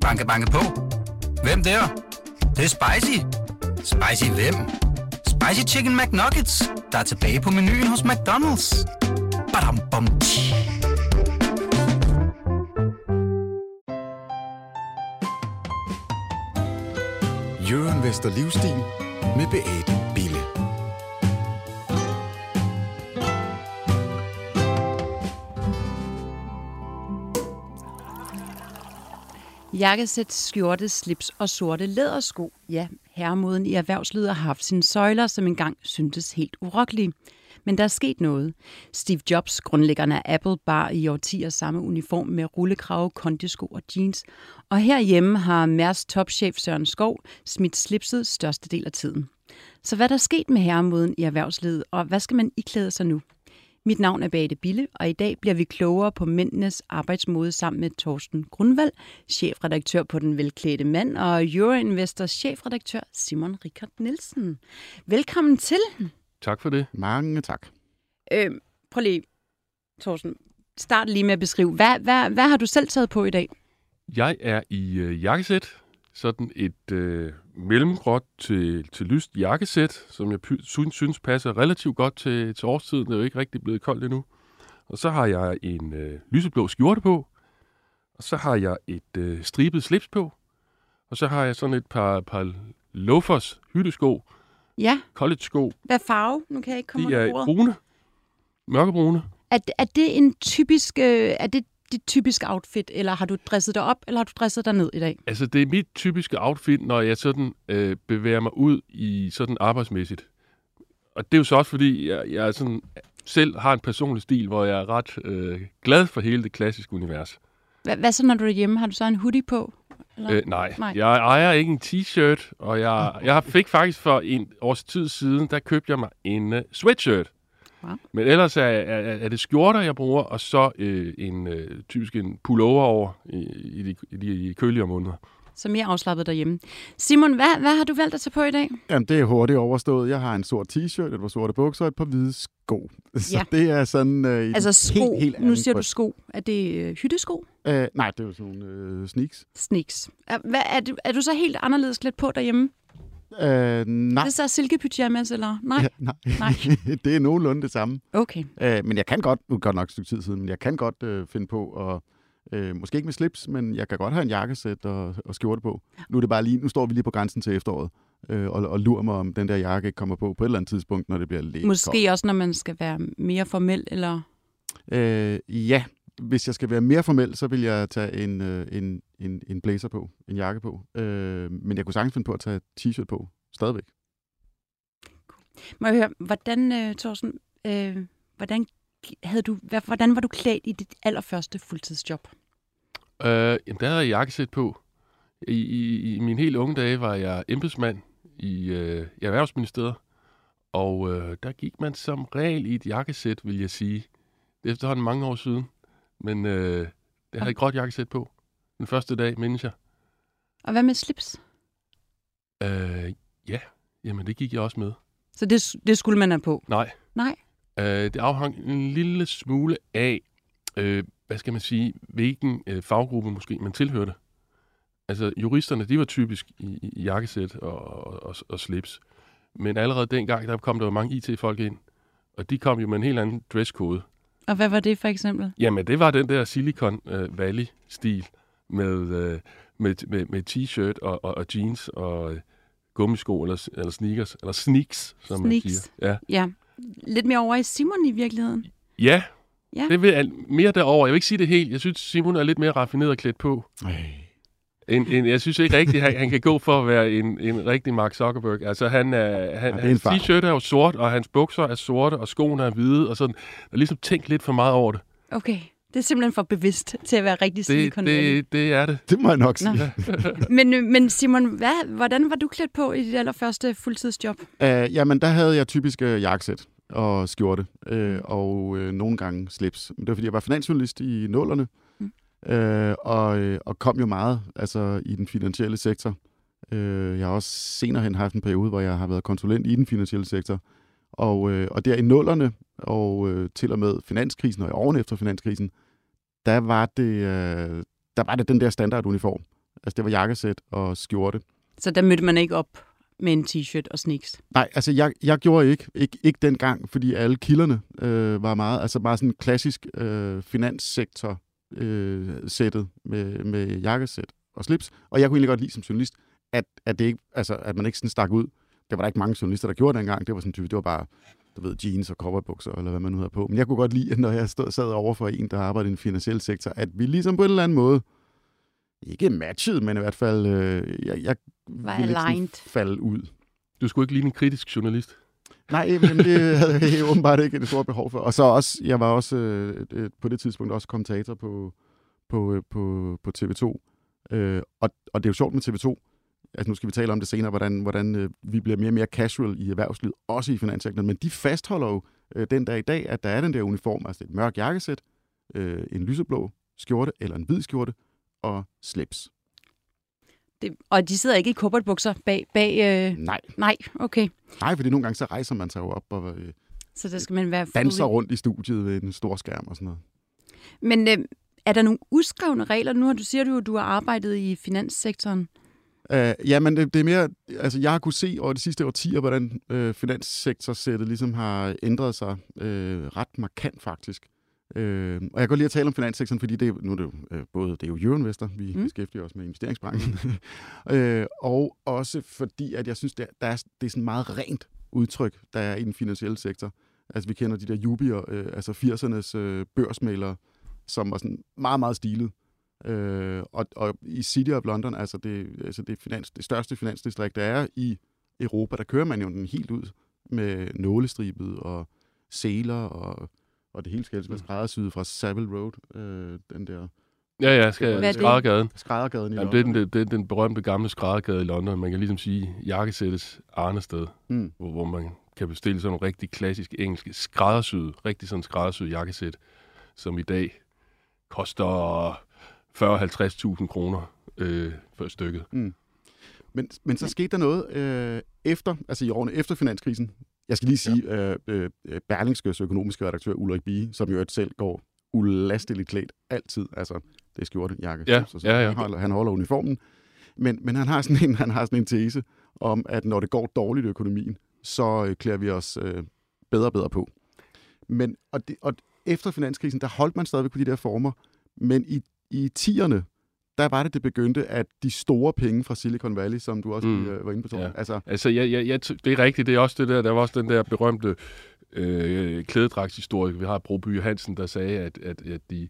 Banke, banke på. Hvem der? Det, det er spicy. Spicy hvem? Spicy Chicken McNuggets, der er tilbage på menuen hos McDonald's. Badum, bom, tji. Jørgen Vester Livstil med Beate Jakkesæt, skjorte, slips og sorte lædersko. Ja, herremoden i erhvervslivet har haft sine søjler, som engang syntes helt urokkelige. Men der er sket noget. Steve Jobs, grundlæggeren af Apple, bar i årtier samme uniform med rullekrave, kondisko og jeans. Og herhjemme har Mærs topchef Søren Skov smidt slipset største del af tiden. Så hvad er der sket med herremoden i erhvervslivet, og hvad skal man iklæde sig nu? Mit navn er Bate Bille, og i dag bliver vi klogere på mændenes arbejdsmode sammen med Torsten Grundvald, chefredaktør på Den Velklædte Mand, og Euroinvestors chefredaktør Simon Richard Nielsen. Velkommen til. Tak for det. Mange tak. Øh, prøv lige, Torsten, start lige med at beskrive, hvad, hvad, hvad har du selv taget på i dag? Jeg er i øh, jakkesæt. Sådan et øh, mellemgråt til, til lyst jakkesæt, som jeg synes, synes passer relativt godt til, til årstiden. Det er jo ikke rigtig blevet koldt endnu. Og så har jeg en øh, lyseblå skjorte på. Og så har jeg et øh, stribet slips på. Og så har jeg sådan et par, par loafers hyttesko, Ja, college-sko. hvad farve? Nu kan jeg ikke komme De er brune. Mørkebrune. Er, er det en typisk, øh, er det dit typiske outfit, eller har du dresset dig op, eller har du dresset dig ned i dag? Altså, det er mit typiske outfit, når jeg sådan øh, bevæger mig ud i sådan arbejdsmæssigt. Og det er jo så også, fordi jeg, jeg sådan, selv har en personlig stil, hvor jeg er ret øh, glad for hele det klassiske univers. Hvad, hvad så, når du er hjemme? Har du så en hoodie på? Eller? Øh, nej. Nej. nej, jeg ejer ikke en t-shirt, og jeg, jeg fik faktisk for en års tid siden, der købte jeg mig en uh, sweatshirt. Wow. Men ellers er, er, er det skjorter, jeg bruger, og så øh, en øh, typisk en pullover over i, i, de, i de køligere måneder. Så mere afslappet derhjemme. Simon, hvad, hvad har du valgt at tage på i dag? Jamen, det er hurtigt overstået. Jeg har en sort t-shirt, et par sorte bukser og et par hvide sko. Så Ja. det er sådan... Øh, Altså sko. Helt, helt nu siger du sko. Er det øh, hyttesko? Øh, nej, det er jo sådan nogle øh, sneaks. Sneaks. Er, hvad, er, du, er du så helt anderledes klædt på derhjemme? Øh, Er nej. det så silkepyjamas, eller? Nej. Ja, nej. Nej. det er nogenlunde det samme. Okay. Øh, men jeg kan godt, nu er godt nok et stykke tid siden, men jeg kan godt øh, finde på at, øh, måske ikke med slips, men jeg kan godt have en jakkesæt og, og skjorte på. Nu er det bare lige, nu står vi lige på grænsen til efteråret, øh, og, og lurer mig, om den der jakke ikke kommer på på et eller andet tidspunkt, når det bliver lidt Måske også, når man skal være mere formel, eller... koldt. Øh, ja, hvis jeg skal være mere formel, så vil jeg tage en, øh, en, en, en blazer på, en jakke på. Øh, men jeg kunne sagtens finde på at tage t-shirt på, stadigvæk. Må jeg høre, hvordan, øh, Thorsten, øh, hvordan, havde du, hvordan var du klædt i dit allerførste fuldtidsjob? Øh, jamen, der havde jeg jakkesæt på. I, i, I mine helt unge dage var jeg embedsmand i, øh, i Erhvervsministeriet, og øh, der gik man som regel i et jakkesæt, vil jeg sige. Det er efterhånden mange år siden, men øh, jeg havde et gråt jakkesæt på. Den første dag, mindes jeg. Og hvad med slips? Øh, ja, jamen det gik jeg også med. Så det, det skulle man have på? Nej. Nej. Øh, det afhang en lille smule af, øh, hvad skal man sige, hvilken øh, faggruppe måske man tilhørte. Altså juristerne, de var typisk i, i- i jakkesæt og, og, og, og slips. Men allerede dengang, der kom der jo mange IT-folk ind, og de kom jo med en helt anden dresscode. Og hvad var det for eksempel? Jamen, det var den der Silicon øh, Valley-stil med, øh, med, med, med t-shirt og, og, og jeans og øh, gummisko eller, eller sneakers, eller sneaks, som man Sneaks. siger. Ja. Ja, lidt mere over i Simon i virkeligheden. Ja, Ja. det vil jeg mere derover. Jeg vil ikke sige det helt. Jeg synes, Simon er lidt mere raffineret klædt på. Ej. En, en, jeg synes ikke rigtigt, han, han kan gå for at være en, en rigtig Mark Zuckerberg. Altså, han er, han, Ja, er en hans t-shirt er jo sort, og hans bukser er sorte, og skoene er hvide, og sådan. Der er ligesom tænkt lidt for meget over det. Okay, det er simpelthen for bevidst til at være rigtig Det, Silicon Valley. det, det er det. Det må jeg nok sige. Men, øh, men Simon, hvad, hvordan var du klædt på i dit allerførste fuldtidsjob? Uh, jamen, der havde jeg typisk uh, jakkesæt og skjorte, uh, og uh, nogle gange slips. Men det var, fordi jeg var finansjournalist i nullerne, Uh, og, uh, og kom jo meget altså, i den finansielle sektor. Uh, jeg har også senere hen haft en periode, hvor jeg har været konsulent i den finansielle sektor. Og, uh, og der i nullerne, og uh, til og med finanskrisen, og i årene efter finanskrisen, der var det... Uh, der var det den der standarduniform. Altså, det var jakkesæt og skjorte. Så der mødte man ikke op med en t-shirt og sneaks? Nej, altså jeg, jeg gjorde ikke, ikke, ikke dengang, fordi alle kilderne øh, var meget, altså bare sådan klassisk øh, finanssektor øh, sættet med, med jakkesæt og slips. Og jeg kunne egentlig godt lide som journalist, at, at, det ikke, altså, at man ikke sådan stak ud. Det var der ikke mange journalister, der gjorde dengang. Det var sådan det var bare du ved, jeans og cowboybukser, eller hvad man nu havde på. Men jeg kunne godt lide, når jeg stod, sad over for en, der arbejdede i den finansielle sektor, at vi ligesom på en eller anden måde, ikke matchet, men i hvert fald, øh, jeg, jeg Var ville ikke aligned. sådan falde ud. Du skulle ikke ligne en kritisk journalist. Nej, men det havde jeg åbenbart ikke et stort behov for. Og så også, jeg var også øh, øh, på det tidspunkt også kommentator på, på, øh, på, på TV2. Øh, og, og det er jo sjovt med TV2. Altså nu skal vi tale om det senere, hvordan, hvordan øh, vi bliver mere og mere casual i erhvervslivet, også i finanssektoren. Men de fastholder jo øh, den dag i dag, at der er den der uniform, altså et mørkt jakkesæt, øh, en lyseblå skjorte eller en hvid skjorte og slips. Det, og de sidder ikke i kuffertbukser bag... bag øh, Nej, nej, okay. nej, fordi nogle gange så rejser man sig jo op og øh, Så der skal man være danser rundt i studiet ved en stor skærm og sådan noget. Men øh, er der nogle uskrevne regler? Nu har du siger du jo, at du har arbejdet i finanssektoren. Uh, ja, men det, det er mere, altså jeg har kunne se over de sidste årtier, hvordan øh, finanssektorsættet ligesom har ændret sig øh, ret markant faktisk. Øh, og jeg godt lide at tale om finanssektoren, fordi det, nu er det jo øh, både det er jo Euroinvestor, vi Mm. beskæftiger os med investeringsbranchen, øh, og også fordi, at jeg synes, det er, der er, det er sådan meget rent udtryk, der er i den finansielle sektor. Altså vi kender de der jubier, øh, altså 80'ernes øh, børsmalere, som var sådan meget, meget stilet. Øh, og, og i City of London, altså det, altså det, finans, det største finansdistrikt, der er i Europa, der kører man jo den helt ud med nålestribet og seler og, og det hele skal helst være skræddersyet fra Savile Road, øh, den der Ja, ja, skal er skræddergaden. skræddergaden i Jamen, det, er den, det er den berømte gamle skræddergade i London. Man kan ligesom sige jakkesættes arnested, Mm. hvor, hvor man kan bestille sådan nogle rigtig klassiske engelske skræddersyede, rigtig sådan skræddersyede jakkesæt, som i dag koster 40-50.000 kroner øh, for stykket. Men, men så skete der noget øh, efter, altså i årene efter finanskrisen. Jeg skal lige sige, ja. øh, øh, Berlingskes økonomiske redaktør Ulrik Bie, som jo selv går ulasteligt klædt altid. Altså, det er skjorte, jakke, Ja, så, så ja, ja. Han, holder, han holder uniformen. Men, men han, har sådan en, han har sådan en tese om, at når det går dårligt i økonomien, så øh, klæder vi os øh, bedre og bedre på. Men, og, det, og efter finanskrisen, der holdt man stadigvæk på de der former, men i, i 10'erne, der var det, det begyndte, at de store penge fra Silicon Valley, som du også Mm. lige, øh, var inde på, Torben, Ja. altså, Altså, ja, ja, ja, det er rigtigt. Det er også det der, der var også den der berømte øh, klædedragshistorie. Vi har Broby Hansen, der sagde, at, at, at de,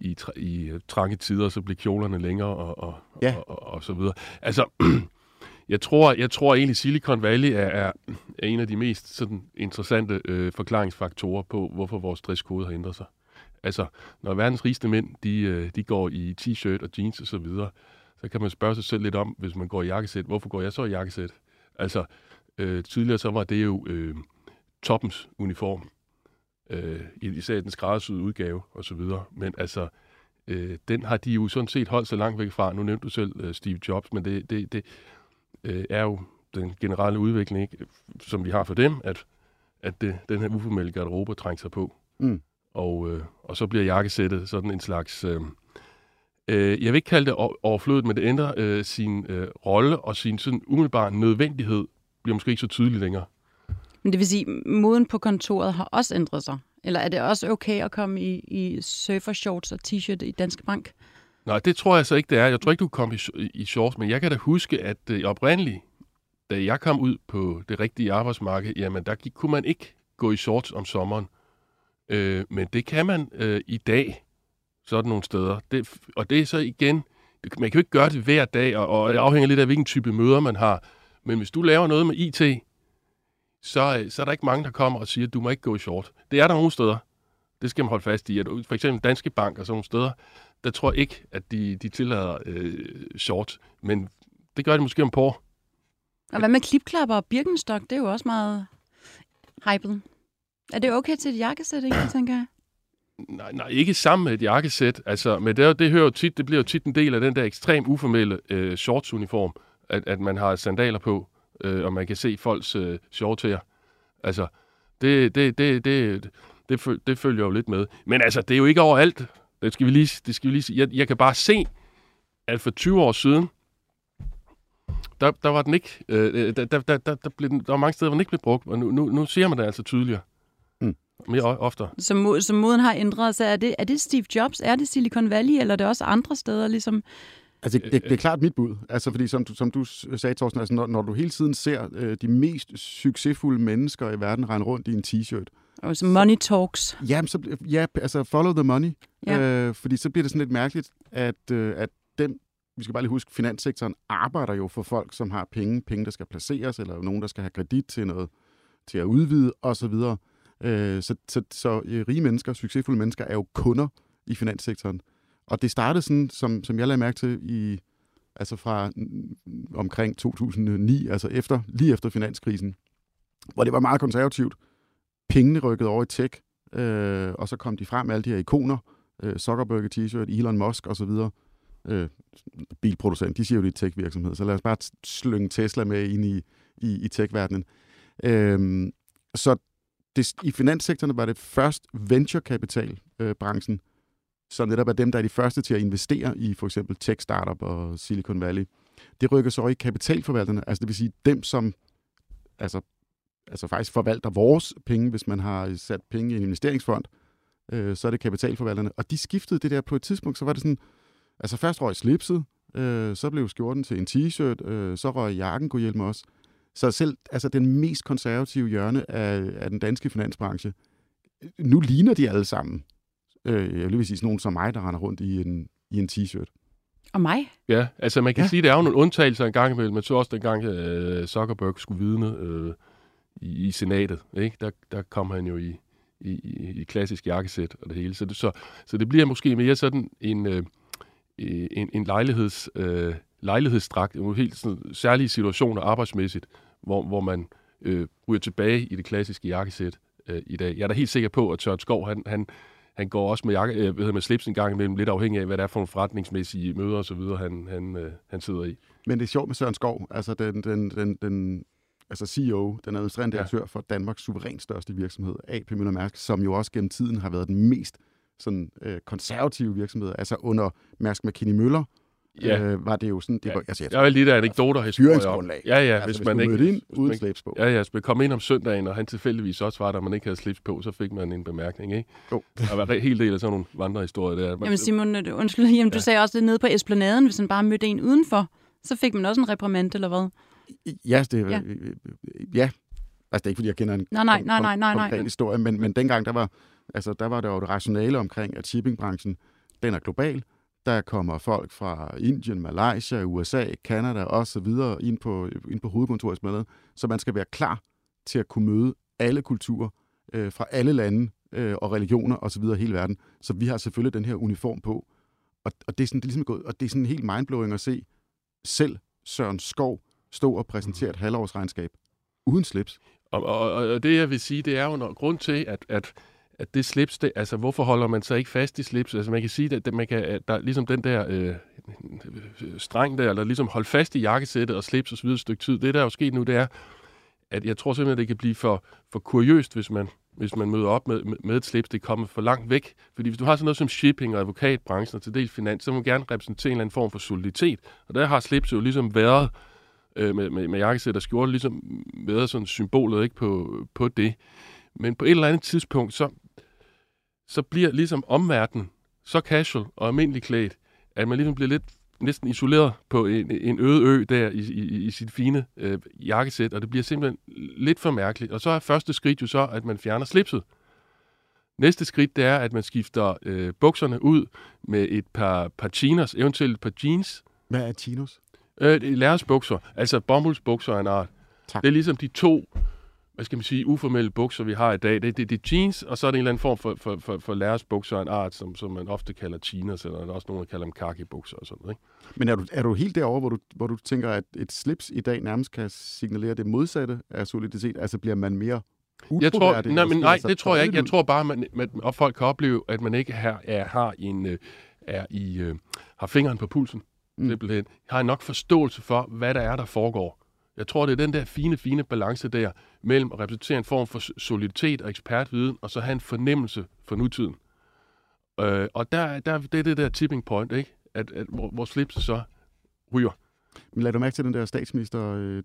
i, i trange tider, så blev kjolerne længere og, og, Ja. og, og, og så videre. Altså, jeg tror, jeg tror egentlig, Silicon Valley er, er, er en af de mest sådan, interessante øh, forklaringsfaktorer på, hvorfor vores dresskode har ændret sig. Altså, når verdens rigeste mænd, de, øh, de går i t-shirt og jeans og så videre, så kan man spørge sig selv lidt om, hvis man går i jakkesæt, hvorfor går jeg så i jakkesæt? Altså, øh, tidligere så var det jo øh, toppens uniform, øh, især i den skræddersyede udgave og så videre. Men altså, øh, den har de jo sådan set holdt så langt væk fra. Nu nævnte du selv øh, Steve Jobs, men det, det, det øh, er jo den generelle udvikling, ikke, som vi har for dem, at, at det, den her uformelle garderobe trænger sig på. Mm. Og, øh, og så bliver jakkesættet sådan en slags... Øh, øh, jeg vil ikke kalde det over- overflødet, men det ændrer øh, sin øh, rolle og sin sådan umiddelbare nødvendighed bliver måske ikke så tydelig længere. Men det vil sige, moden på kontoret har også ændret sig? Eller er det også okay at komme i, i surfershorts og t-shirt i Danske Bank? Nej, det tror jeg så ikke, det er. Jeg tror ikke, du kom i, i- i shorts, men jeg kan da huske, at øh, oprindeligt, da jeg kom ud på det rigtige arbejdsmarked, jamen der gik, kunne man ikke gå i shorts om sommeren. Øh, men det kan man øh, i dag, sådan nogle steder. Det, og det er så igen, man kan jo ikke gøre det hver dag, og, og det afhænger lidt af, hvilken type møder man har. Men hvis du laver noget med IT, så, øh, så er der ikke mange, der kommer og siger, at du må ikke gå i short. Det er der nogle steder. Det skal man holde fast i. At for eksempel Danske Bank og sådan nogle steder, der tror jeg ikke, at de, de tillader øh, short. Men det gør de måske om på. Og hvad med klipklapper og Birkenstock? Det er jo også meget hypet. Er det okay til et jakkesæt, ikke, tænker jeg? Nej, nej, ikke sammen med et jakkesæt. Altså, men det, det, hører jo tit, det bliver jo tit en del af den der ekstrem uformelle øh, shortsuniform, at, at man har sandaler på, øh, og man kan se folks øh, shorts her. Altså, det, det, det, det, det, føl- det følger jo lidt med. Men altså, det er jo ikke overalt. Det skal vi lige, det skal vi lige sige. Jeg, jeg kan bare se, at for 20 år siden, der, der var den ikke, øh, der, der, der, der, der, blev der var mange steder, hvor den ikke blev brugt, og nu, nu, nu ser man det altså tydeligere. Mere oftere. Som, som moden har ændret sig. Er det, er det Steve Jobs? Er det Silicon Valley? Eller er det også andre steder? Ligesom? Altså, det, det er klart mit bud. Altså, fordi som du, som du sagde, Thorsten, altså, når, når du hele tiden ser øh, de mest succesfulde mennesker i verden rende rundt i en t-shirt, Og som Money Talks. jamen, så, ja, altså follow the money. Ja. Øh, fordi så bliver det sådan lidt mærkeligt, at, øh, at dem, vi skal bare lige huske, finanssektoren arbejder jo for folk, som har penge, penge, der skal placeres, eller nogen, der skal have kredit til noget, til at udvide, osv. Øh, så, så, så øh, rige mennesker, succesfulde mennesker, er jo kunder i finanssektoren. Og det startede sådan, som, som jeg lagde mærke til, i, altså fra omkring 2009, altså efter, lige efter finanskrisen, hvor det var meget konservativt. Pengene rykkede over i tech, øh, og så kom de frem med alle de her ikoner, øh, Zuckerberg t-shirt, Elon Musk osv., øh, bilproducent, de siger jo, det er tech-virksomhed, så lad os bare slynge Tesla med ind i, i, i tech-verdenen. Øh, så det, i finanssektoren var det først venturekapitalbranchen, øh, som netop er dem, der er de første til at investere i for eksempel tech-startup og Silicon Valley. Det rykker så over i kapitalforvalterne, altså det vil sige dem, som altså, altså faktisk forvalter vores penge, hvis man har sat penge i en investeringsfond, øh, så er det kapitalforvalterne. Og de skiftede det der på et tidspunkt, så var det sådan, altså først røg slipset, øh, så blev skjorten til en t-shirt, øh, så røg jakken, kunne hjælpe mig også. Så selv altså den mest konservative hjørne af, af den danske finansbranche, nu ligner de alle sammen. Øh, jeg vil sige sådan nogen som mig, der render rundt i en, i en t-shirt. Og mig? Ja, altså man kan Ja. sige, at der er jo nogle undtagelser en gang imellem, men så også dengang øh, Zuckerberg skulle vidne øh, i, i senatet, ikke? Der, der kom han jo i, i, i, i klassisk jakkesæt og det hele. Så det, så, så det bliver måske mere sådan en, øh, en, en lejligheds, øh, lejlighedsdragt, nogle helt sådan, særlige situationer arbejdsmæssigt, hvor, hvor man øh, ryger tilbage i det klassiske jakkesæt øh, i dag. Jeg er da helt sikker på, at Tørn Skov, han, han, han går også med, jakke, øh, med slips en gang imellem, lidt afhængig af, hvad det er for nogle forretningsmæssige møder og så videre, han, han, øh, han sidder i. Men det er sjovt med Søren Skov, altså den, den, den, den altså CEO, den administrerende Ja. direktør for Danmarks suverænt største virksomhed, AP Møller Mærsk, som jo også gennem tiden har været den mest sådan, øh, konservative virksomhed. Altså under Mærsk McKinney Møller Ja. øh, var det jo sådan, det Ja. var, altså, jeg Der er de der anekdoter, historier om. Ja, ja, altså, hvis, hvis man du ikke... ind hvis uden man- slips på. Ja, ja, hvis man kom ind om søndagen, og han tilfældigvis også var der, man ikke havde slips på, så fik man en bemærkning, ikke? Jo. Der var en hel del af sådan nogle vandrehistorier der. Man- Jamen Simon, øh, undskyld, jamen, du Ja. sagde også det nede på Esplanaden, hvis han bare mødte en udenfor, så fik man også en reprimand, eller hvad? Ja, det, Ja. ja. ja. Altså, det er ikke, fordi jeg kender en Nej, nej, nej, nej, nej, nej. historie, men, men dengang, der var, altså, der var der jo et rationale omkring, at shippingbranchen, den er global. Der kommer folk fra Indien, Malaysia, USA, Kanada og så videre ind på, ind på hovedkontoret med så man skal være klar til at kunne møde alle kulturer øh, fra alle lande øh, og religioner og så videre i hele verden. Så vi har selvfølgelig den her uniform på. Og, og det er sådan, det er ligesom gået, og det er sådan helt mindblowing at se selv Søren Skov stå og præsentere et halvårsregnskab uden slips. Og, og, og, det, jeg vil sige, det er jo grund til, at, at, at det slips, det, altså hvorfor holder man sig ikke fast i slips? Altså man kan sige, at, man kan, at der er ligesom den der øh, streng der, eller ligesom holde fast i jakkesættet og slips osv. så et stykke tid. Det, der er jo sket nu, det er, at jeg tror simpelthen, det kan blive for, for kuriøst, hvis man, hvis man møder op med, med, med et slips, det kommer for langt væk. Fordi hvis du har sådan noget som shipping og advokatbranchen og til dels finans, så må man gerne repræsentere en eller anden form for soliditet. Og der har slips jo ligesom været øh, med, med, med jakkesæt og skjorte, ligesom været sådan symbolet ikke på, på det. Men på et eller andet tidspunkt, så, så bliver ligesom omverdenen så casual og almindelig klædt, at man ligesom bliver lidt næsten isoleret på en, en øde ø der i, i, i sit fine øh, jakkesæt, og det bliver simpelthen lidt for mærkeligt. Og så er første skridt jo så, at man fjerner slipset. Næste skridt, det er, at man skifter øh, bukserne ud med et par, par chinos, eventuelt et par jeans, Hvad er chinos? Øh, det er lærresbukser, altså bomuldsbukser af en art. Tak. Det er ligesom de to, hvad skal man sige, uformelle bukser, vi har i dag. Det, det, det er jeans, og så er det en eller anden form for, for, for, for lærresbukser af en art, som, som man ofte kalder chinos, eller der er også nogen, der kalder dem kaki-bukser og sådan noget. Ikke? Men er du, er du helt derovre, hvor du, hvor du tænker, at et slips i dag nærmest kan signalere det modsatte af soliditet? Altså bliver man mere Jeg tror, nej, men nej, sig det tror jeg ikke. Jeg tror bare, man, man, og folk kan opleve, at man ikke her, er, har, en, øh, er i, øh, har fingeren på pulsen, mm. simpelthen. Har nok forståelse for, hvad der er, der foregår. Jeg tror, det er den der fine, fine balance der, mellem at repræsentere en form for soliditet og ekspertviden, og så have en fornemmelse for nutiden. Øh, og der, der, det er det der tipping point, ikke? At, at hvor, hvor slips så ryger. Men lad du mærke til den der statsminister øh,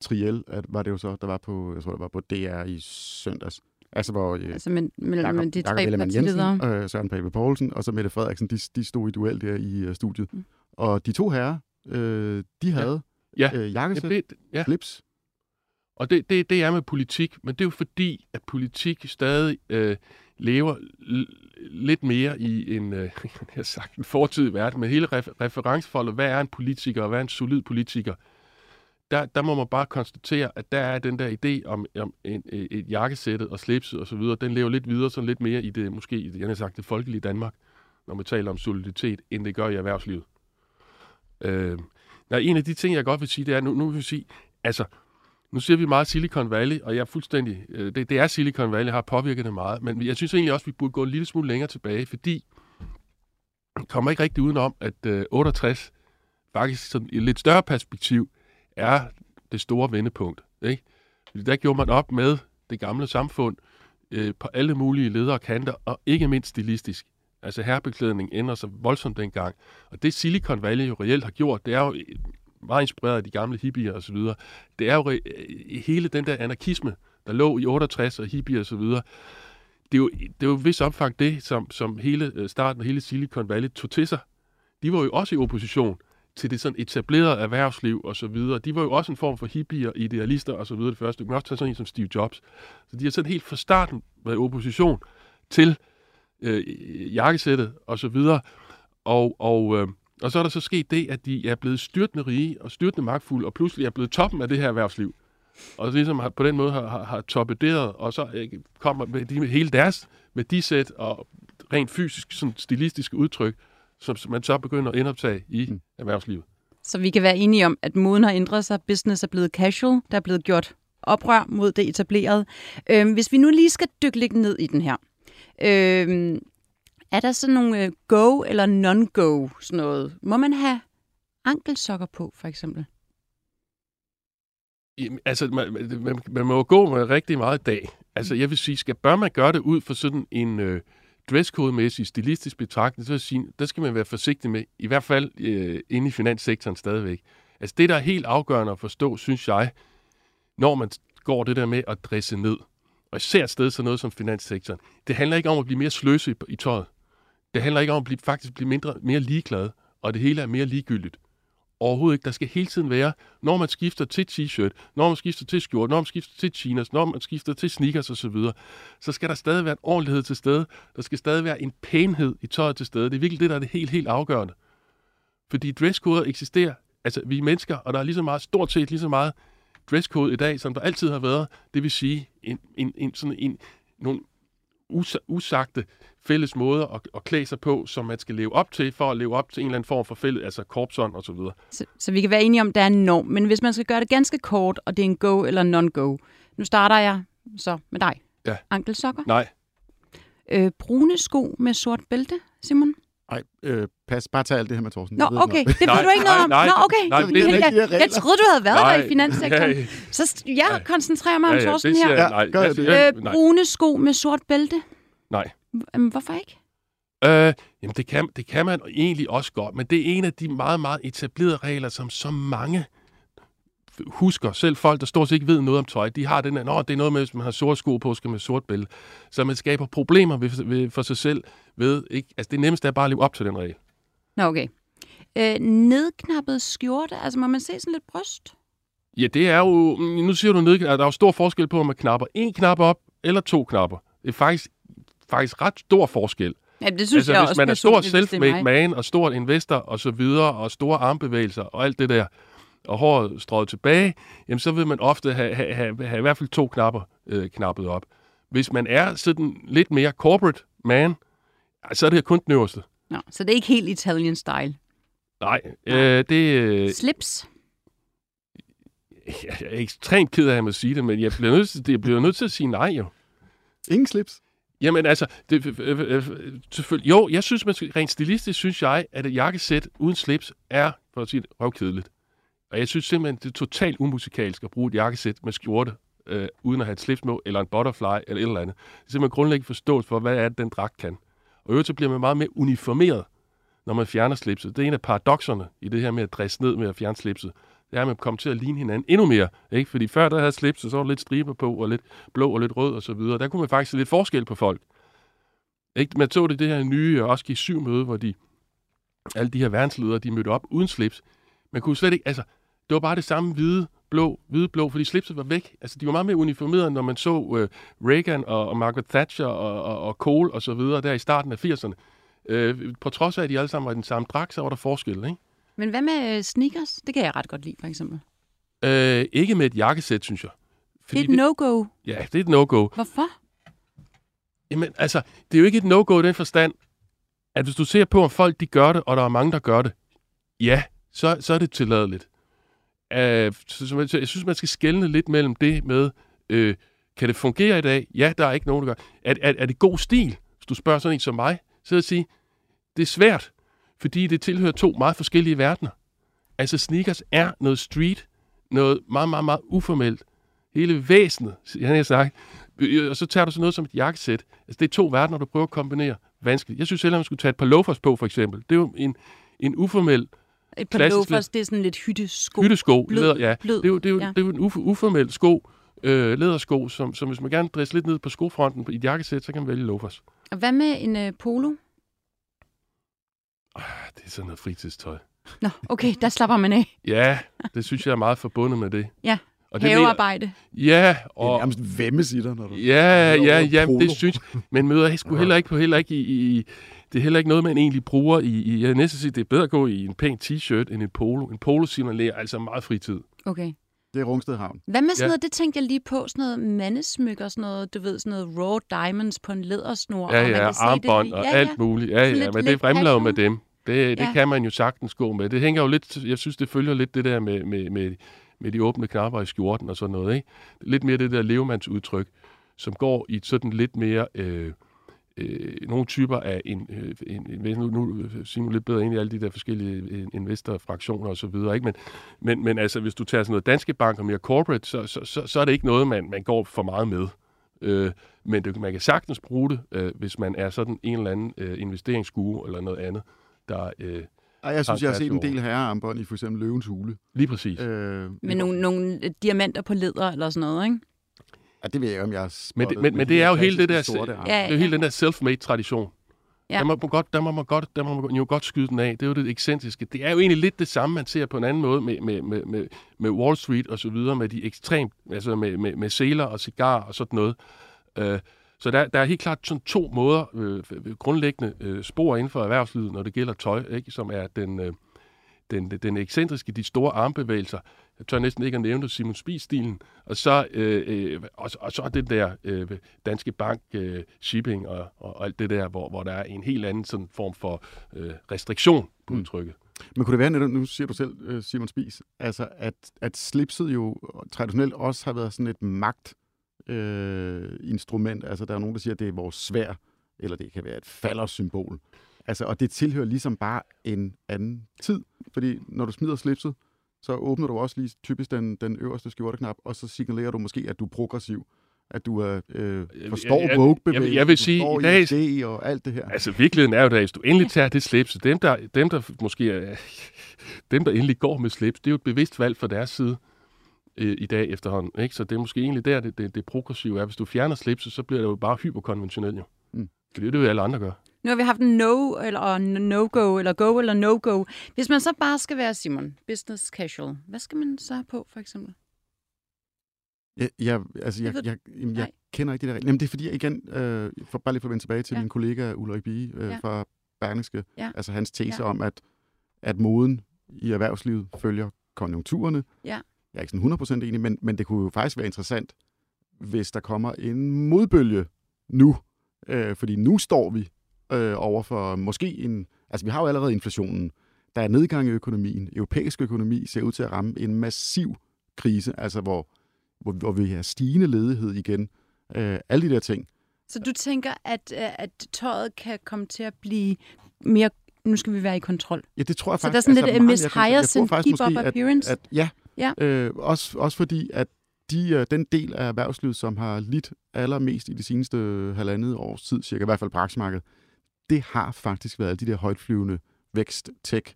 Triel, at var det jo så, der var på, jeg tror, der var på DR i søndags. Altså, hvor øh, Altså med, mellem Jakob, de Jakob tre Ellemann. Jensen, øh, Søren Pape Poulsen og så Mette Frederiksen, de, de stod i duel der i øh, studiet. Mm. Og de to herrer, øh, de havde Ja. Øh, Ja, jakkesæt, det, ja. slips. Og det, det, det er med politik, men det er jo fordi, at politik stadig øh, lever lidt mere i en, øh, jeg har sagt, en fortidig verden, med hele refer- referencefoldet, hvad er en politiker, og hvad er en solid politiker, der, der må man bare konstatere, at der er den der idé om, om en, et, et jakkesættet og slipset og så videre, den lever lidt videre, sådan lidt mere i det, måske, i det, jeg har sagt, det folkelige Danmark, når man taler om soliditet, end det gør i erhvervslivet. Øh, nej, en af de ting, jeg godt vil sige, det er, nu, nu vil jeg sige, altså, nu ser vi meget Silicon Valley, og jeg er fuldstændig... Øh, det, det er Silicon Valley, har påvirket det meget, men jeg synes egentlig også, vi burde gå en lille smule længere tilbage, fordi jeg kommer ikke rigtig udenom, at øh, 68 faktisk sådan i et lidt større perspektiv er det store vendepunkt. Ikke? Fordi der gjorde man op med det gamle samfund øh, på alle mulige ledere og kanter, og ikke mindst stilistisk. Altså herrebeklædning ændrer sig voldsomt dengang. Og det Silicon Valley jo reelt har gjort, det er jo øh, meget inspireret af de gamle hippier og så videre. Det er jo øh, hele den der anarkisme, der lå i 68 og hippier og så videre. Det er jo, det er jo vis omfang det, som, som hele øh, starten og hele Silicon Valley tog til sig. De var jo også i opposition til det sådan etablerede erhvervsliv og så videre. De var jo også en form for hippier, idealister og så videre det første. Du kan også tage sådan en som Steve Jobs. Så de har sådan helt fra starten været i opposition til øh, jakkesættet og så videre. Og, og, øh, og så er der så sket det, at de er blevet styrtende rige og styrtende magtfulde, og pludselig er blevet toppen af det her erhvervsliv. Og ligesom har, på den måde har, har, har toppederet, og så øh, kommer med, de, med hele deres værdisæt og rent fysisk, sådan stilistiske udtryk, som, som man så begynder at indoptage i mm. erhvervslivet. Så vi kan være enige om, at moden har ændret sig. Business er blevet casual. Der er blevet gjort oprør mod det etablerede. Øhm, hvis vi nu lige skal dykke lidt ned i den her. Øhm, er der sådan nogle øh, go eller non-go sådan noget? Må man have ankelsokker på, for eksempel? Jamen, altså, man, man, man må gå med rigtig meget i dag. Altså, jeg vil sige, skal, bør man gøre det ud for sådan en øh, dresscode-mæssig, stilistisk betragtning, så vil jeg sige, der skal man være forsigtig med, i hvert fald øh, inde i finanssektoren stadigvæk. Altså, det, der er helt afgørende at forstå, synes jeg, når man går det der med at dresse ned, og især et sted så noget som finanssektoren, det handler ikke om at blive mere sløse i, i tøjet. Det handler ikke om at blive, faktisk blive mindre, mere ligeglad, og det hele er mere ligegyldigt. Overhovedet ikke. Der skal hele tiden være, når man skifter til t-shirt, når man skifter til skjort, når man skifter til chinos, når man skifter til sneakers osv., så skal der stadig være en ordentlighed til stede. Der skal stadig være en pænhed i tøjet til stede. Det er virkelig det, der er det helt, helt afgørende. Fordi dresskoder eksisterer. Altså, vi er mennesker, og der er lige så meget, stort set lige så meget dresscode i dag, som der altid har været. Det vil sige, en, en, en, sådan en, nogle us, usagte fælles måder at, at klæde sig på, som man skal leve op til, for at leve op til en eller anden form for fælles, altså korpsånd og så videre. Så, så vi kan være enige om, at der er en norm. Men hvis man skal gøre det ganske kort, og det er en go eller non-go. Nu starter jeg så med dig. Ja. Ankelsokker. Nej, Øh, brune sko med sort bælte, Simon? Nej, øh, pas. Bare tag alt det her med Thorsten. Nå, okay. noget. Det ved du ikke noget om. nej, Nå, okay. nej, det er jeg, jeg, jeg troede, du havde været Nej. der i finanssektoren. Ja, Så jeg koncentrerer mig om ja, Thorsten her. Ja, nej, gør jeg det. Øh, nej, brune sko med sort bælte. nej. Jamen, hvorfor ikke? Øh, jamen, det kan, det kan man egentlig også godt, men det er en af de meget, meget etablerede regler, som så mange husker. Selv folk, der stort set ikke ved noget om tøj, de har den Nå, det er noget med, hvis man har sorte sko på, skal man sort bælte. Så man skaber problemer ved, ved, for sig selv ved, ikke? Altså, det nemmeste er bare at leve op til den regel. Nå, okay. Øh, nedknappet skjorte. Altså, må man se sådan lidt bryst? Ja, det er jo, nu siger du ned, der er jo stor forskel på, om man knapper en knap op, eller to knapper. Det er faktisk, faktisk ret stor forskel. Ja, det synes altså, jeg hvis også man er stor er self-made man, og stor investor, og så videre, og store armbevægelser, og alt det der, og håret strøget tilbage, jamen så vil man ofte have, have, have, have i hvert fald to knapper øh, knappet op. Hvis man er sådan lidt mere corporate man, så er det kun den øverste. Nå, så det er ikke helt Italian style. Nej, øh, det øh, Slips. jeg er ekstremt ked af, at jeg må sige det, men jeg bliver nødt til, jeg bliver nødt til at sige nej jo. Ingen slips. Jamen altså, det, øh, øh, øh, selvfølgelig, jo, jeg synes, man skal, rent stilistisk synes jeg, at et jakkesæt uden slips er, for at sige det, røvkedeligt. Og jeg synes simpelthen, det er totalt umusikalsk at bruge et jakkesæt med skjorte, øh, uden at have et slips med, eller en butterfly, eller et eller andet. Det er simpelthen grundlæggende forståelse for, hvad er det, den dragt kan. Og i øvrigt så bliver man meget mere uniformeret, når man fjerner slipset. Det er en af paradoxerne i det her med at dresse ned med at fjerne slipset. Det er, at man kommer til at ligne hinanden endnu mere. Ikke? Fordi før der havde slipset, så var der lidt striber på, og lidt blå og lidt rød og så videre. Der kunne man faktisk se lidt forskel på folk. Ikke? Man så det i det her nye også g møde, hvor de, alle de her verdensledere, de mødte op uden slips. Man kunne slet ikke, altså, det var bare det samme hvide, blå, hvide, blå, fordi slipset var væk. Altså, de var meget mere uniformerede, når man så uh, Reagan og, og Margaret Thatcher og, og, og Kohl og så videre der i starten af 80'erne. Uh, på trods af, at de alle sammen var i den samme dragt, så var der forskel, ikke? Men hvad med øh, sneakers? Det kan jeg ret godt lide, for eksempel. Uh, ikke med et jakkesæt, synes jeg. Fordi det er et no-go. Ja, det er et no-go. Hvorfor? Jamen, altså, det er jo ikke et no-go i den forstand, at hvis du ser på, om folk de gør det, og der er mange, der gør det, ja, så, så er det tilladeligt. Uh, så, så, så jeg synes, man skal skelne lidt mellem det med, uh, kan det fungere i dag? Ja, der er ikke nogen, der gør. Er, er, er det god stil? Hvis du spørger sådan en som mig, så vil jeg sige, det er svært, fordi det tilhører to meget forskellige verdener. Altså, sneakers er noget street, noget meget, meget, meget uformelt. Hele væsenet, jeg har sagt. Øh, og så tager du sådan noget som et jakkesæt. Altså, det er to verdener, du prøver at kombinere. Vanskeligt. Jeg synes heller, man skulle tage et par loafers på, for eksempel. Det er jo en, en uformel et par loafers, det er sådan lidt hyttesko. hyttesko. Blød, læder, ja. blød, det er jo, det er jo, ja. det er jo en uf- uformel sko, øh, lædersko, som, som hvis man gerne dresser lidt ned på skofronten i et jakkesæt, så kan man vælge loafers. Og hvad med en øh, polo? Det er sådan noget fritidstøj. Nå, okay, der slapper man af. Ja, det synes jeg er meget forbundet med det. Ja, Og det mener- Havearbejde. Ja, Det er og, nærmest vemmesitter, når du... Ja, ja, ja, det synes Men møder jeg sgu heller ikke på, heller ikke i, i, det er heller ikke noget, man egentlig bruger i, i jeg næsten sige, det er bedre at gå i en pæn t-shirt end en polo. En polo signalerer altså meget fritid. Okay. Det er Rungsted Havn. Hvad med sådan Ja. noget, det tænkte jeg lige på, sådan noget mandesmykker, sådan noget, du ved, sådan noget raw diamonds på en lædersnor. Ja, og man ja, kan se armbånd det, og ja, alt ja. muligt. Ja, ja, lidt- men det fremler jo med dem. Det, det Ja. kan man jo sagtens gå med. Det hænger jo lidt, jeg synes, det følger lidt det der med, med, med, med de åbne knapper i skjorten og sådan noget. Ikke? Lidt mere det der levemandsudtryk, som går i sådan lidt mere... Øh, øh, nogle typer af en, øh, en, en nu, nu øh, Simon lidt bedre ind i alle de der forskellige øh, investorfraktioner og så videre, ikke? Men, men, men altså, hvis du tager sådan noget Danske Bank og mere corporate, så, så, så, så er det ikke noget, man, man går for meget med. Øh, men det, man kan sagtens bruge det, øh, hvis man er sådan en eller anden øh, investeringsguru eller noget andet, der øh, Ej, jeg synes, jeg har set en del herrearmbånd i for eksempel Løvens Hule. lige præcis. Øh, Med nogle, nogle diamanter på læder eller sådan noget, ikke? Ja, det ved jeg ikke, om jeg har Men det, men, men de det er jo hele det der, sorte arme. Ja, det er jo hele den der self-made tradition. Ja. Ja. Der, må man godt, der, må man godt, der må man jo godt skyde den af. Det er jo det ekscentriske. Det er jo egentlig lidt det samme, man ser på en anden måde med, med, med, med, med Wall Street og så videre, med de ekstremt, altså med, med, med seler og cigar og sådan noget. Øh, så der, der er helt klart sådan to måder, øh, grundlæggende øh, spor inden for erhvervslivet, når det gælder tøj, ikke? som er den, øh, den, den ekscentriske, de store armbevægelser. Jeg tør næsten ikke at nævne det, Simon Spies-stilen. Og så, øh, øh, og, og så den der øh, Danske Bank øh, shipping og, og, og alt det der, hvor, hvor der er en helt anden sådan form for øh, restriktion på Mm. udtrykket. Men kunne det være netop, nu siger du selv, øh, Simon Spies, altså at, at slipset jo traditionelt også har været sådan et magt øh, instrument. Altså der er nogen, der siger, at det er vores svær, eller det kan være et faldersymbol. Altså, og det tilhører ligesom bare en anden tid. Fordi når du smider slipset, så åbner du også lige typisk den, den øverste skjorteknap, og så signalerer du måske, at du er progressiv. At du er, øh, forstår jeg- jeg- woke jeg jeg vil sige, i dag- idé og alt det her. Altså, virkeligheden er jo, at hvis du endelig tager det slips, dem der, dem der måske er, dem der endelig går med slips, det er jo et bevidst valg fra deres side øh, i dag efterhånden. Ikke? Så det er måske egentlig der, det, det, det progressive er. Hvis du fjerner slipset, så bliver det jo bare hyperkonventionelt jo. Mm. Det er det, alle andre gør. Nu har vi haft en no eller og no-go, eller go eller no-go. Hvis man så bare skal være, Simon, business casual, hvad skal man så have på, for eksempel? Jeg, jeg, altså, Jeg jeg, jeg, jeg kender ikke de der. Jamen, det er fordi, jeg igen, øh, for bare lige for at vende tilbage til Ja. min kollega Ulrik Bie øh, ja. fra Berlingske, Ja. altså hans tese Ja. om, at, at moden i erhvervslivet følger konjunkturerne. Ja. Jeg er ikke sådan 100% enig, men, men det kunne jo faktisk være interessant, hvis der kommer en modbølge nu. Øh, fordi nu står vi øh, over for måske en... Altså, vi har jo allerede inflationen. Der er nedgang i økonomien. Europæisk økonomi ser ud til at ramme en massiv krise, altså hvor, hvor, hvor vi har stigende ledighed igen. Øh, alle de der ting. Så du tænker, at, øh, at tøjet kan komme til at blive mere... Nu skal vi være i kontrol. Ja, det tror jeg Så der er faktisk. sådan lidt altså, uh, meget Miss. Jeg tror Hyacinth, faktisk keep up måske, at- appearance. At, ja, Ja. Øh, også, også fordi, at de, øh, den del af erhvervslivet, som har lidt allermest i de seneste halvandet års tid, cirka i hvert fald på aktiemarkedet, det har faktisk været de der højtflyvende vækst, tech,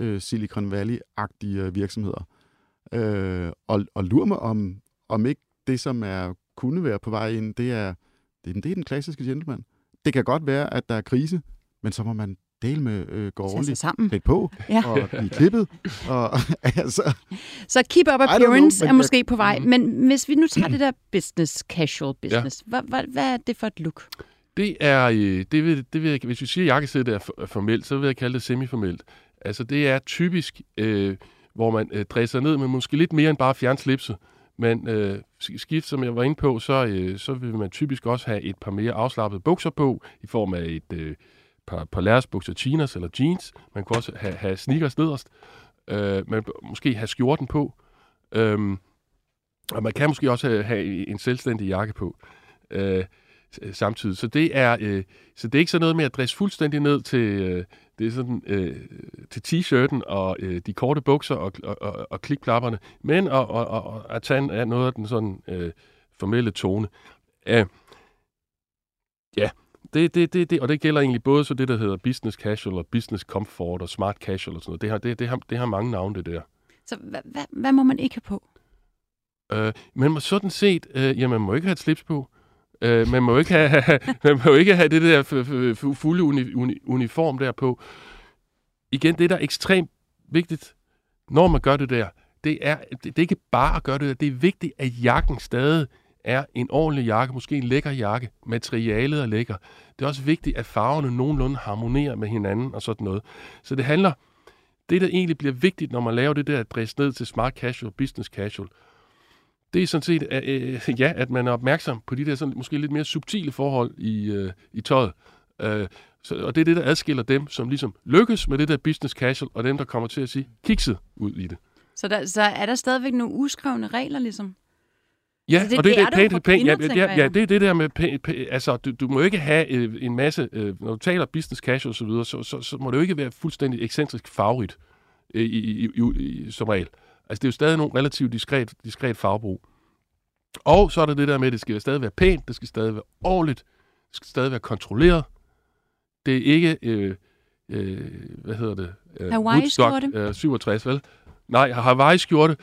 øh, Silicon Valley-agtige øh, virksomheder. Øh, og, og lurer mig om, om ikke det, som er kunne være på vej ind, det er, det, er, det er den klassiske gentleman. Det kan godt være, at der er krise, men så må man dele med øh, gå ordentligt sammen. lidt på Ja. og blive klippet. Og, altså, Så keep up know, appearance men er jeg- måske på vej. Men hvis vi nu tager det der business, casual business, hvad, hvad, hvad er det for et look? Det er, øh, det vil, det vil jeg, hvis vi siger, at jakkesæt er øh, formelt, så vil jeg kalde det semiformelt. Altså det er typisk, øh, hvor man øh, dresser ned, men måske lidt mere end bare fjerne slipset. Men øh, skift, som jeg var inde på, så, øh, så vil man typisk også have et par mere afslappede bukser på, i form af et øh, par, par lærersbukser, chinos eller jeans. Man kunne også have, have sneakers nederst. Øh, man måske have skjorten på. Øh, og man kan måske også have, have en selvstændig jakke på. Øh, samtidig. Så det er øh, så det er ikke sådan noget med at dresse fuldstændig ned til øh, det er sådan øh, til t-shirten og øh, de korte bukser og, og, og, og klikplapperne, men at, og, og, og at tage af noget af den sådan øh, formelle tone. Øh, ja, det, det, det, det, og det gælder egentlig både så det, der hedder business casual og business comfort og smart casual og sådan noget. Det har, det, det har, det har mange navne, det der. Så hvad, hvad, hvad må man ikke have på? Øh, men må sådan set, øh, ja, man må ikke have et slips på. Øh, man, må ikke have, man må ikke have det der fulde uni, uni, uniform der på. Igen, det der er ekstremt vigtigt, når man gør det der, det er, det, det er ikke bare at gøre det der. Det er vigtigt, at jakken stadig er en ordentlig jakke, måske en lækker jakke. Materialet er lækker. Det er også vigtigt, at farverne nogenlunde harmonerer med hinanden og sådan noget. Så det handler, det der egentlig bliver vigtigt, når man laver det der dress ned til smart casual, business casual, det er sådan set, øh, øh, ja, at man er opmærksom på de der sådan, måske lidt mere subtile forhold i, øh, i tøjet. Øh, så, og det er det, der adskiller dem, som ligesom lykkes med det der business casual, og dem, der kommer til at sige kikset ud i det. Så, der, så er der stadigvæk nogle uskrevne regler, ligesom? Ja, Altså, det- og det, det det, er pænt, for pænt, ja, ja, ja, det er det der med, pænt, pænt, altså, du, du må ikke have øh, en masse, øh, når du taler business casual og så videre, så, så, så må det jo ikke være fuldstændig ekscentrisk farverigt øh, i, i, i, i, som regel. Altså, det er jo stadig nogle relativt diskret, diskret farvebrug. Og så er der det der med, at det skal stadig være pænt, det skal stadig være ordentligt, det skal stadig være kontrolleret. Det er ikke, øh, øh, hvad hedder det? Øh? Woodstock, øh, 67, vel? Nej, Hawaii-skjorte,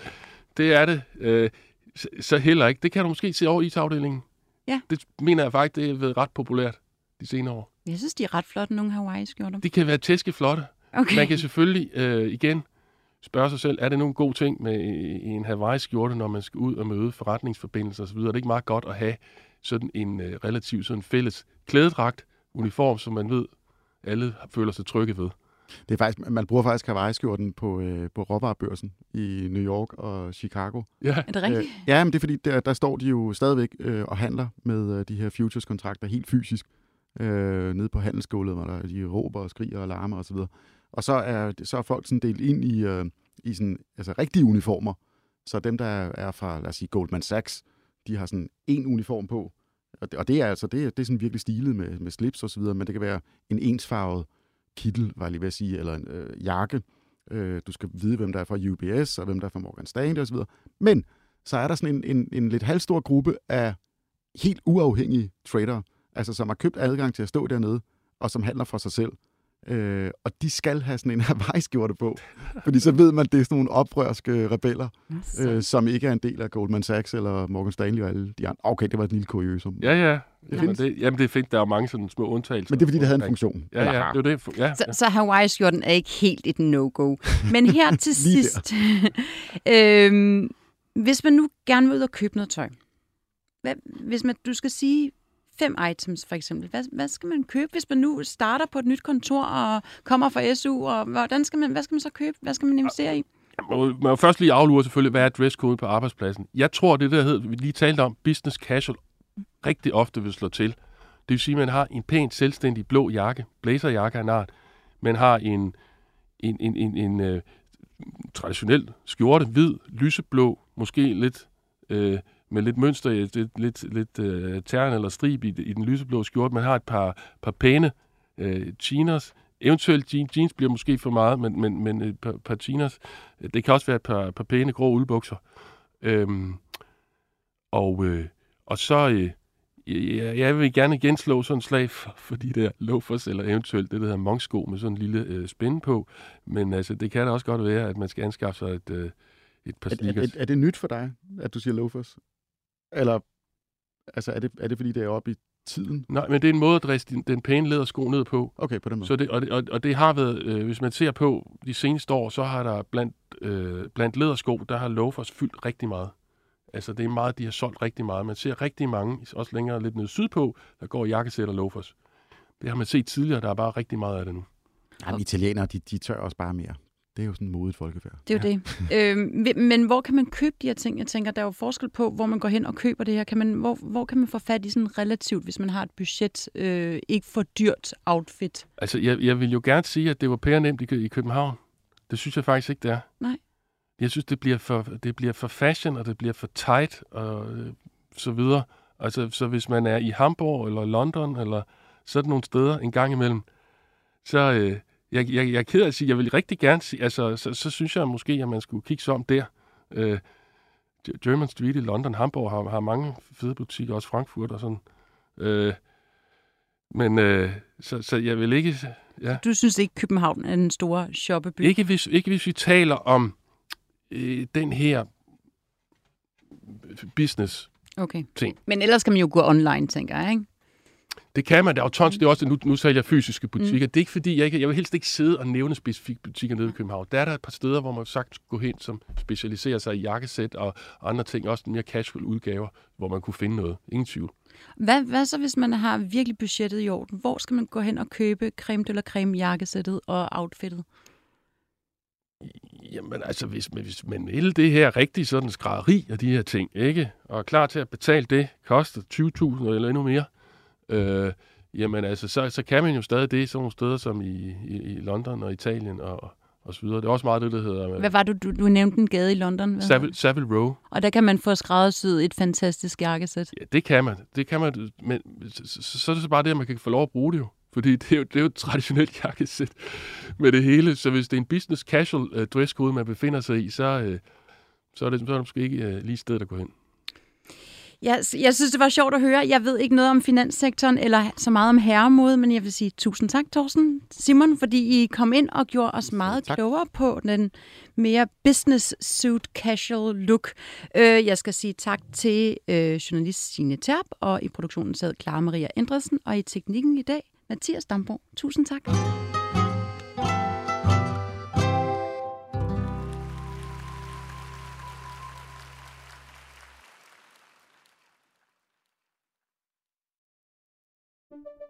det er det. Øh, så, så heller ikke. Det kan du måske se over i afdelingen. Ja. Det mener jeg faktisk, det er været ret populært de senere år. Jeg synes, de er ret flotte, nogle Hawaii-skjorter. De kan være tæskeflotte. Okay. Man kan selvfølgelig øh, igen spørge sig selv, er det nu en god ting med en Hawaii-skjorte, når man skal ud og møde forretningsforbindelser osv.? Er det ikke meget godt at have sådan en øh, relativt sådan fælles klædedragt, uniform, som man ved, alle føler sig trygge ved? det er faktisk, man bruger faktisk Hawaii-skjorten på, øh, på råvarebørsen i New York og Chicago. Ja, Er det rigtigt? Øh, ja, men det er fordi, der, der står de jo stadigvæk øh, og handler med øh, de her futures-kontrakter helt fysisk. Øh, nede på handelsgulvet, hvor der, de råber og skriger og larmer osv. Og, og så er, så er folk sådan delt ind i, øh, i sådan, altså rigtige uniformer. Så dem, der er fra, lad os sige, Goldman Sachs, de har sådan en uniform på. Og det, og det er altså det, er- det er sådan virkelig stilet med, med slips og så videre, men det kan være en ensfarvet kittel, var jeg lige ved at sige, eller en øh, jakke. Øh, du skal vide, hvem der er fra UBS, og hvem der er fra Morgan Stanley osv. Men så er der sådan en, en, en lidt halvstor gruppe af helt uafhængige tradere, altså som har købt adgang til at stå dernede, og som handler for sig selv. Øh, og de skal have sådan en Hawaii-skjorte på, fordi så ved man, at det er sådan nogle oprørske rebeller, Nå, så- øh, som ikke er en del af Goldman Sachs eller Morgan Stanley og alle de andre. Okay, det var et lille kuriosum. ja, ja. Jamen, findes. det, jamen, det er fint. Der er mange sådan små undtagelser. Men det er, fordi det havde en funktion. Ja, ja, har. det er jo det. Ja, Så, så Hawaii-skjorten er ikke helt et no-go. Men her til sidst, øhm, hvis man nu gerne vil ud og købe noget tøj, hvad, hvis man, du skal sige fem items for eksempel, hvad, hvad skal man købe, hvis man nu starter på et nyt kontor og kommer fra SU, og hvordan skal man, hvad skal man så købe, hvad skal man investere i? Man må, først lige aflure selvfølgelig, hvad er dresscode på arbejdspladsen. Jeg tror, det der hed, vi lige talte om, business casual, rigtig ofte vil slå til. Det vil sige, at man har en pænt selvstændig blå jakke, blazerjakke af en art. Man har en, en, en, en, en øh, traditionel skjorte, hvid, lyseblå, måske lidt øh, med lidt mønster, lidt, lidt, lidt øh, tern eller strib i, i den lyseblå skjorte. Man har et par, par pæne øh, chinos, Eventuelt jeans, jeans bliver måske for meget, men, men, men et par, par chinos. Det kan også være et par, par pæne grå uldbukser. Øhm, og, øh, og så, øh, jeg, jeg vil gerne igen slå sådan en slag for, for de der loafers, eller eventuelt det, der hedder monksko med sådan en lille øh, spænde på. Men altså, det kan da også godt være, at man skal anskaffe sig et, øh, et par Er, er, sneakers. er, er det nyt for dig, at du siger loafers? Eller altså, er det, er det fordi, det er oppe i tiden? Nej, men det er en måde at dresse den, den pæne lædersko ned på. Okay, på den måde. Så det, og, det, og, og det har været, øh, hvis man ser på de seneste år, så har der blandt, øh, blandt lædersko, der har loafers fyldt rigtig meget. Altså det er meget, de har solgt rigtig meget. Man ser rigtig mange, også længere lidt nede sydpå, der går jakkesæt og loafers. Det har man set tidligere, der er bare rigtig meget af det nu. Jamen, italienere, de, de tør også bare mere. Det er jo sådan modet folkefærd. Det er jo det. Øhm, men hvor kan man købe de her ting? Jeg tænker, der er jo forskel på, hvor man går hen og køber det her. Kan man, hvor, hvor kan man få fat i sådan relativt, hvis man har et budget, øh, ikke for dyrt outfit? Altså jeg, jeg vil jo gerne sige, at det var pære nemt i, i København. Det synes jeg faktisk ikke, det er. Nej. Jeg synes, det bliver for, det bliver for fashion, og det bliver for tight, og øh, så videre. Altså, så hvis man er i Hamburg eller London, eller sådan nogle steder en gang imellem, så øh, jeg, jeg, jeg er ked af at sige, jeg vil rigtig gerne sige, altså, så, så synes jeg måske, at man skulle kigge sig om der. Øh, German Street i London, Hamburg har, har mange fede butikker, også Frankfurt og sådan. Øh, men øh, så, så jeg vil ikke... Ja. Du synes ikke, København er den store shoppeby? Ikke hvis, ikke hvis vi taler om øh, den her business. Okay. ting. Men ellers kan man jo gå online, tænker jeg, ikke? Det kan man. Der er jo tons. Det er også, nu, nu sælger jeg fysiske butikker. Mm. Det er ikke fordi, jeg, ikke, jeg vil helst ikke sidde og nævne specifikke butikker nede i København. Der er der et par steder, hvor man sagt gå hen, som specialiserer sig i jakkesæt og andre ting. Også mere casual udgaver, hvor man kunne finde noget. Ingen tvivl. Hvad, hvad så, hvis man har virkelig budgettet i orden? Hvor skal man gå hen og købe creme la creme jakkesættet og outfittet? Jamen altså, hvis, man- hvis man vil det her rigtig sådan skrædderi af de her ting, ikke? Og er klar til at betale det, koster 20.000 eller endnu mere, øh, jamen altså, så, så kan man jo stadig det sådan nogle steder som i, i, i London og Italien og, og så videre. Det er også meget det, der hedder Hvad var det, du, du nævnte en gade i London? Hvad Savile, Savile Row. Og der kan man få skræddersyet et fantastisk jakkesæt. Ja, det kan man. Det kan man, men så, så, er det så bare det, at man kan få lov at bruge det jo. Fordi det er jo, det er jo et traditionelt jakkesæt med det hele. Så hvis det er en business casual uh, dresscode, man befinder sig i, så, uh, så, er, det, så er det måske ikke lige stedet at gå hen. Jeg, jeg synes, det var sjovt at høre. Jeg ved ikke noget om finanssektoren eller så meget om herremode, men jeg vil sige tusind tak, Thorsten Simon, fordi I kom ind og gjorde os meget tak. klogere på den mere business suit casual look. Øh, jeg skal sige tak til øh, journalist Signe Terp, og i produktionen sad Clara Maria Endresen, og i teknikken i dag, Mathias Damborg. Tusind tak.